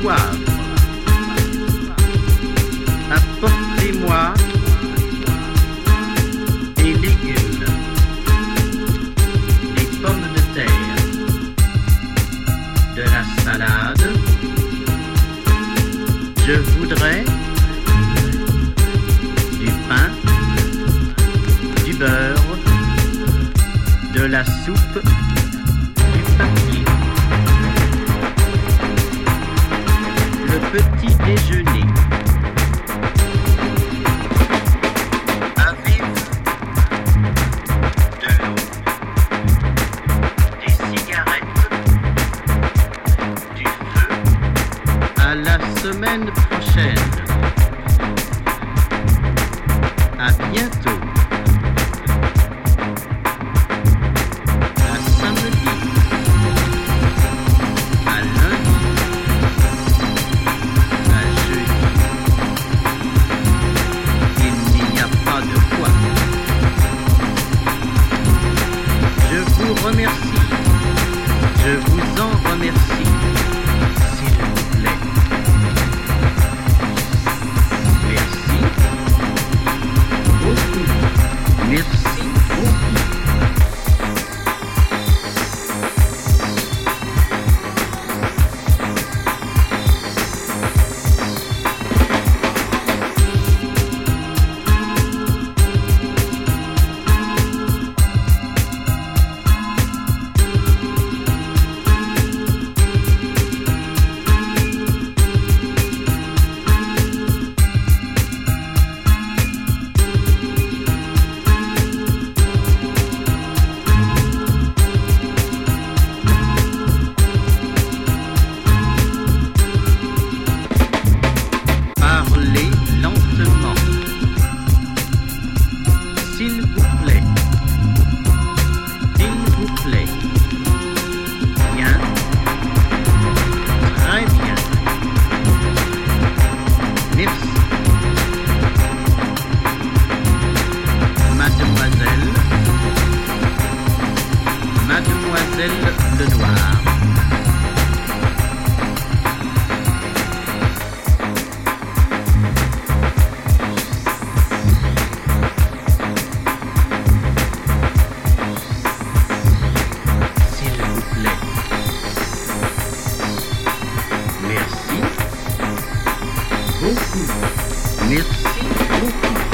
poivre. Apportez-moi des légumes, des pommes de terre, de la salade. Je voudrais du pain, du beurre, de la soupe, semaine prochaine. À bientôt. À samedi. À lundi. À jeudi. Il n'y a pas de quoi. Je vous remercie. Je vous en remercie. Roselyne Lenoir. Merci beaucoup. Merci beaucoup.